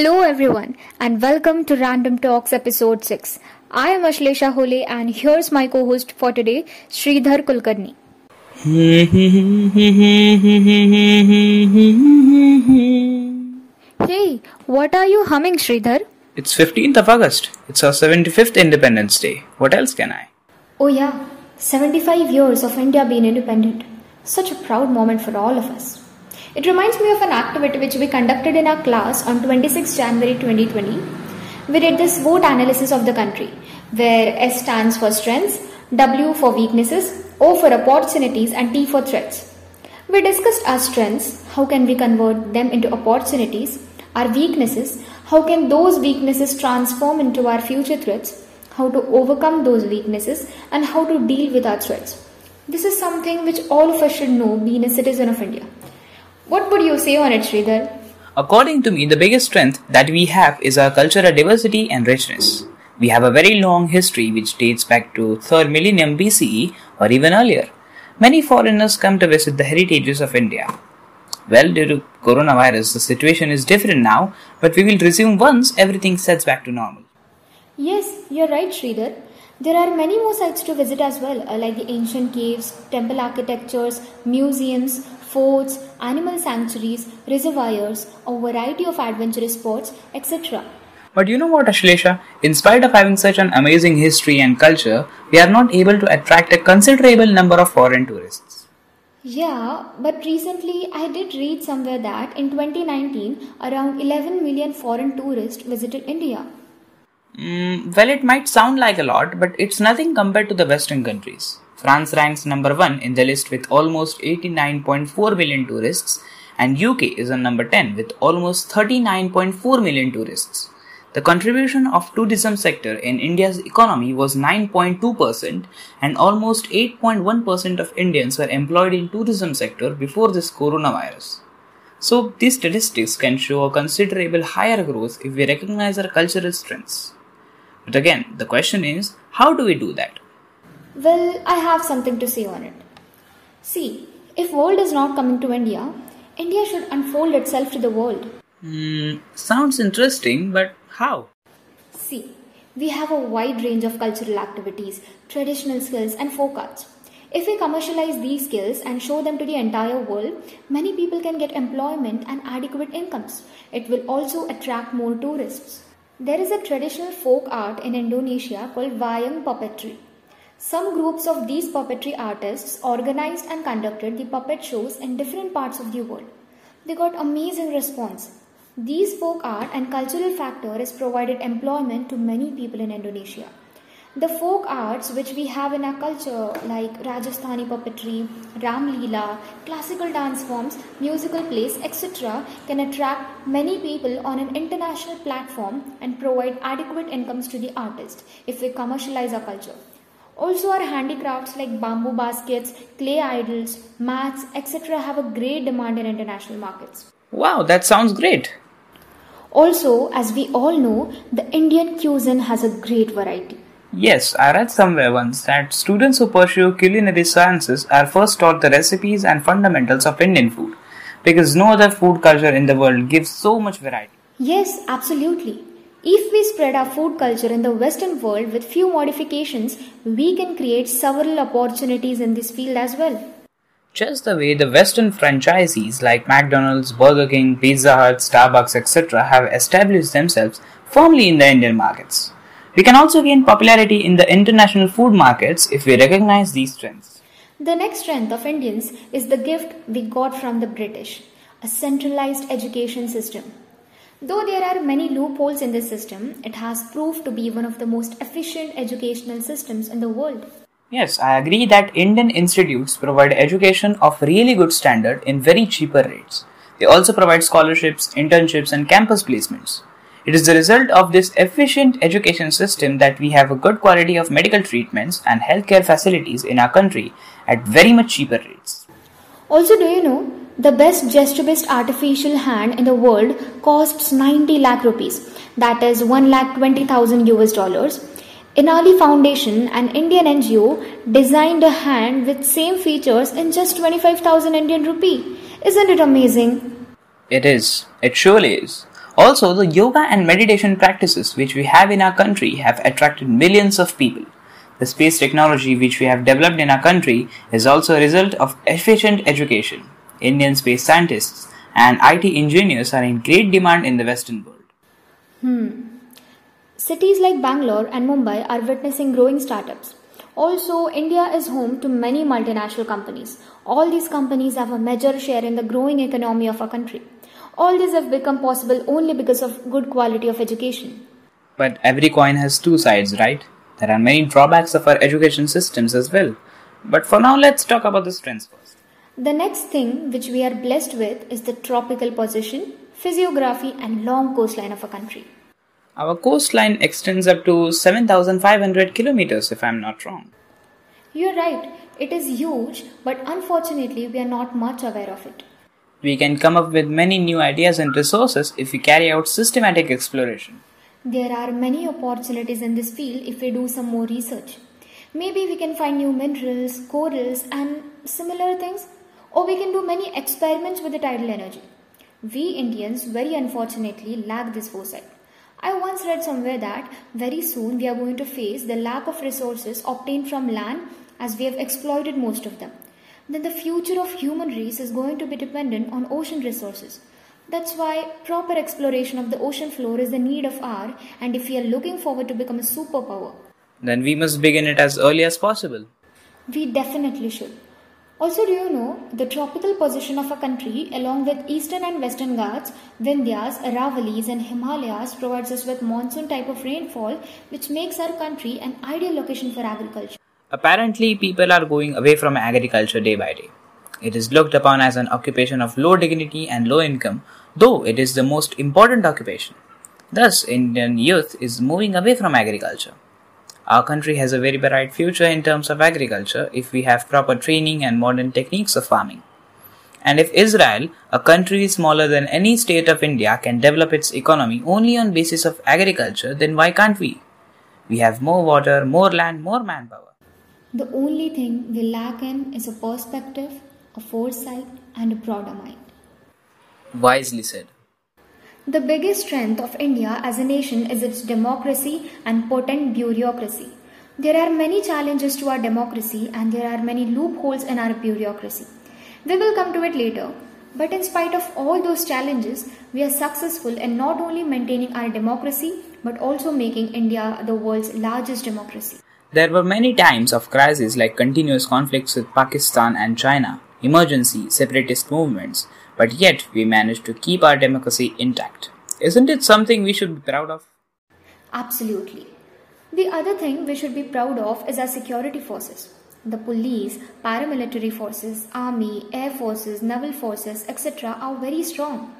Hello everyone and welcome to Random Talks episode 6. I am Ashlesha Hole and here's my co-host for today, Shridhar Kulkarni. hey, what are you humming Shridhar? It's 15th of August. It's our 75th Independence Day. What else can I? Oh yeah, 75 years of India being independent. Such a proud moment for all of us. It reminds me of an activity which we conducted in our class on 26 January 2020. We did this SWOT analysis of the country, where S stands for strengths, W for weaknesses, O for opportunities, and T for threats. We discussed our strengths, how can we convert them into opportunities, our weaknesses, how can those weaknesses transform into our future threats, how to overcome those weaknesses, and how to deal with our threats. This is something which all of us should know being a citizen of India. What would you say on it, Shridhar? According to me, the biggest strength that we have is our cultural diversity and richness. We have a very long history which dates back to 3rd millennium BCE or even earlier. Many foreigners come to visit the heritages of India. Well, due to coronavirus, the situation is different now, but we will resume once everything sets back to normal. Yes, you're right, Shridhar. There are many more sites to visit as well, uh, like the ancient caves, temple architectures, museums, forts, animal sanctuaries, reservoirs, a variety of adventurous sports, etc. But you know what, Ashlesha? In spite of having such an amazing history and culture, we are not able to attract a considerable number of foreign tourists. Yeah, but recently I did read somewhere that in 2019 around 11 million foreign tourists visited India. Mm, well, it might sound like a lot, but it's nothing compared to the Western countries. France ranks number 1 in the list with almost 89.4 million tourists, and UK is on number 10 with almost 39.4 million tourists. The contribution of tourism sector in India's economy was 9.2% and almost 8.1% of Indians were employed in tourism sector before this coronavirus. So these statistics can show a considerable higher growth if we recognize our cultural strengths. But again, the question is, how do we do that? Well, I have something to say on it. See, if world is not coming to India, India should unfold itself to the world. Hmm, sounds interesting, but how? See, we have a wide range of cultural activities, traditional skills, and folk arts. If we commercialize these skills and show them to the entire world, many people can get employment and adequate incomes. It will also attract more tourists. There is a traditional folk art in Indonesia called Wayang puppetry. Some groups of these puppetry artists organized and conducted the puppet shows in different parts of the world. They got amazing response. These folk art and cultural factor has provided employment to many people in Indonesia. The folk arts which we have in our culture like Rajasthani puppetry, Ram Leela, classical dance forms, musical plays, etc. can attract many people on an international platform and provide adequate incomes to the artist if we commercialize our culture. Also, our handicrafts like bamboo baskets, clay idols, mats, etc., have a great demand in international markets. Wow, that sounds great. Also, as we all know, the Indian cuisine has a great variety. Yes, I read somewhere once that students who pursue culinary sciences are first taught the recipes and fundamentals of Indian food because no other food culture in the world gives so much variety. Yes, absolutely. If we spread our food culture in the Western world with few modifications, we can create several opportunities in this field as well. Just the way the Western franchisees like McDonald's, Burger King, Pizza Hut, Starbucks, etc., have established themselves firmly in the Indian markets. We can also gain popularity in the international food markets if we recognize these strengths. The next strength of Indians is the gift we got from the British a centralized education system. Though there are many loopholes in this system, it has proved to be one of the most efficient educational systems in the world. Yes, I agree that Indian institutes provide education of really good standard in very cheaper rates. They also provide scholarships, internships, and campus placements. It is the result of this efficient education system that we have a good quality of medical treatments and healthcare facilities in our country at very much cheaper rates. Also, do you know the best gestureist artificial hand in the world costs 90 lakh rupees, that is 1 lakh 20,000 US dollars. Inali Foundation, an Indian NGO, designed a hand with same features in just 25,000 Indian rupee. Isn't it amazing? It is. It surely is. Also, the yoga and meditation practices which we have in our country have attracted millions of people. The space technology which we have developed in our country is also a result of efficient education. Indian space scientists and IT engineers are in great demand in the Western world. Hmm. Cities like Bangalore and Mumbai are witnessing growing startups. Also, India is home to many multinational companies. All these companies have a major share in the growing economy of our country. All these have become possible only because of good quality of education. But every coin has two sides, right? There are many drawbacks of our education systems as well. But for now, let's talk about the strengths first. The next thing which we are blessed with is the tropical position, physiography, and long coastline of a country. Our coastline extends up to 7,500 kilometers, if I'm not wrong. You're right, it is huge, but unfortunately, we are not much aware of it. We can come up with many new ideas and resources if we carry out systematic exploration. There are many opportunities in this field if we do some more research. Maybe we can find new minerals, corals, and similar things, or we can do many experiments with the tidal energy. We Indians, very unfortunately, lack this foresight. I once read somewhere that very soon we are going to face the lack of resources obtained from land as we have exploited most of them. Then the future of human race is going to be dependent on ocean resources. That's why proper exploration of the ocean floor is the need of our, and if we are looking forward to become a superpower. Then we must begin it as early as possible. We definitely should. Also, do you know the tropical position of a country along with eastern and western Ghats, Vindhyas, Aravalis, and Himalayas provides us with monsoon type of rainfall which makes our country an ideal location for agriculture. Apparently, people are going away from agriculture day by day. It is looked upon as an occupation of low dignity and low income, though it is the most important occupation. Thus, Indian youth is moving away from agriculture. Our country has a very bright future in terms of agriculture if we have proper training and modern techniques of farming. And if Israel, a country smaller than any state of India, can develop its economy only on basis of agriculture, then why can't we? We have more water, more land, more manpower. The only thing we lack in is a perspective, a foresight, and a broader mind. Wisely said. The biggest strength of India as a nation is its democracy and potent bureaucracy. There are many challenges to our democracy and there are many loopholes in our bureaucracy. We will come to it later. But in spite of all those challenges, we are successful in not only maintaining our democracy but also making India the world's largest democracy. There were many times of crisis like continuous conflicts with Pakistan and China, emergency, separatist movements, but yet we managed to keep our democracy intact. Isn't it something we should be proud of? Absolutely. The other thing we should be proud of is our security forces. The police, paramilitary forces, army, air forces, naval forces, etc. are very strong.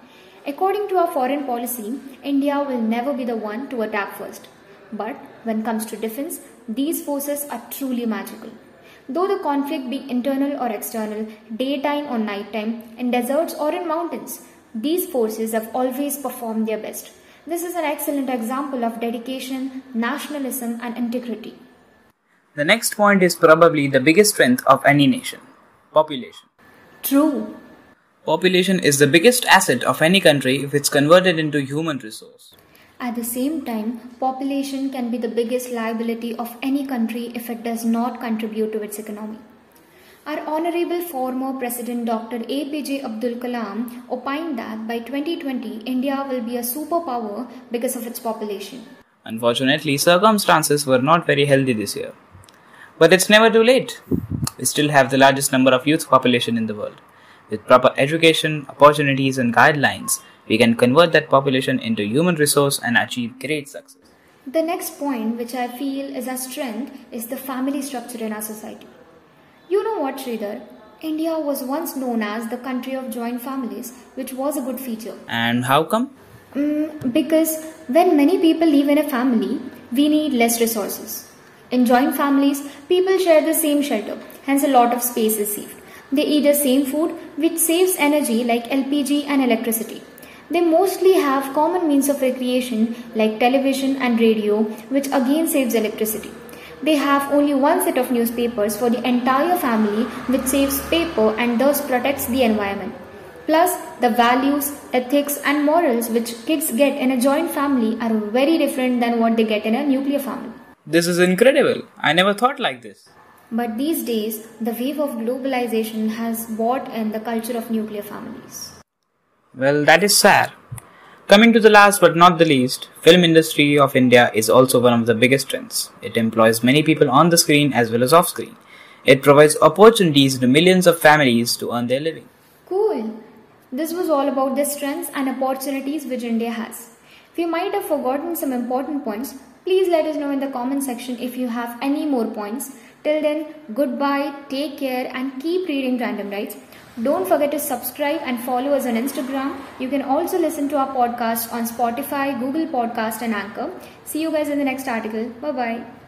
According to our foreign policy, India will never be the one to attack first. But when it comes to defense, these forces are truly magical. Though the conflict be internal or external, daytime or nighttime, in deserts or in mountains, these forces have always performed their best. This is an excellent example of dedication, nationalism, and integrity. The next point is probably the biggest strength of any nation population. True. Population is the biggest asset of any country if it's converted into human resource. At the same time, population can be the biggest liability of any country if it does not contribute to its economy. Our Honorable former President Dr. APJ Abdul Kalam opined that by 2020 India will be a superpower because of its population. Unfortunately, circumstances were not very healthy this year. But it's never too late. We still have the largest number of youth population in the world. With proper education, opportunities, and guidelines, we can convert that population into human resource and achieve great success. The next point, which I feel is a strength, is the family structure in our society. You know what, Shridhar? India was once known as the country of joint families, which was a good feature. And how come? Mm, because when many people live in a family, we need less resources. In joint families, people share the same shelter, hence, a lot of space is saved. They eat the same food, which saves energy like LPG and electricity. They mostly have common means of recreation like television and radio, which again saves electricity. They have only one set of newspapers for the entire family, which saves paper and thus protects the environment. Plus, the values, ethics, and morals which kids get in a joint family are very different than what they get in a nuclear family. This is incredible. I never thought like this. But these days, the wave of globalization has brought in the culture of nuclear families. Well, that is sad. Coming to the last but not the least, film industry of India is also one of the biggest trends. It employs many people on the screen as well as off screen. It provides opportunities to millions of families to earn their living. Cool. This was all about the strengths and opportunities which India has. If you might have forgotten some important points. Please let us know in the comment section if you have any more points. Till then, goodbye, take care, and keep reading Random Rights. Don't forget to subscribe and follow us on Instagram. You can also listen to our podcast on Spotify, Google Podcast, and Anchor. See you guys in the next article. Bye bye.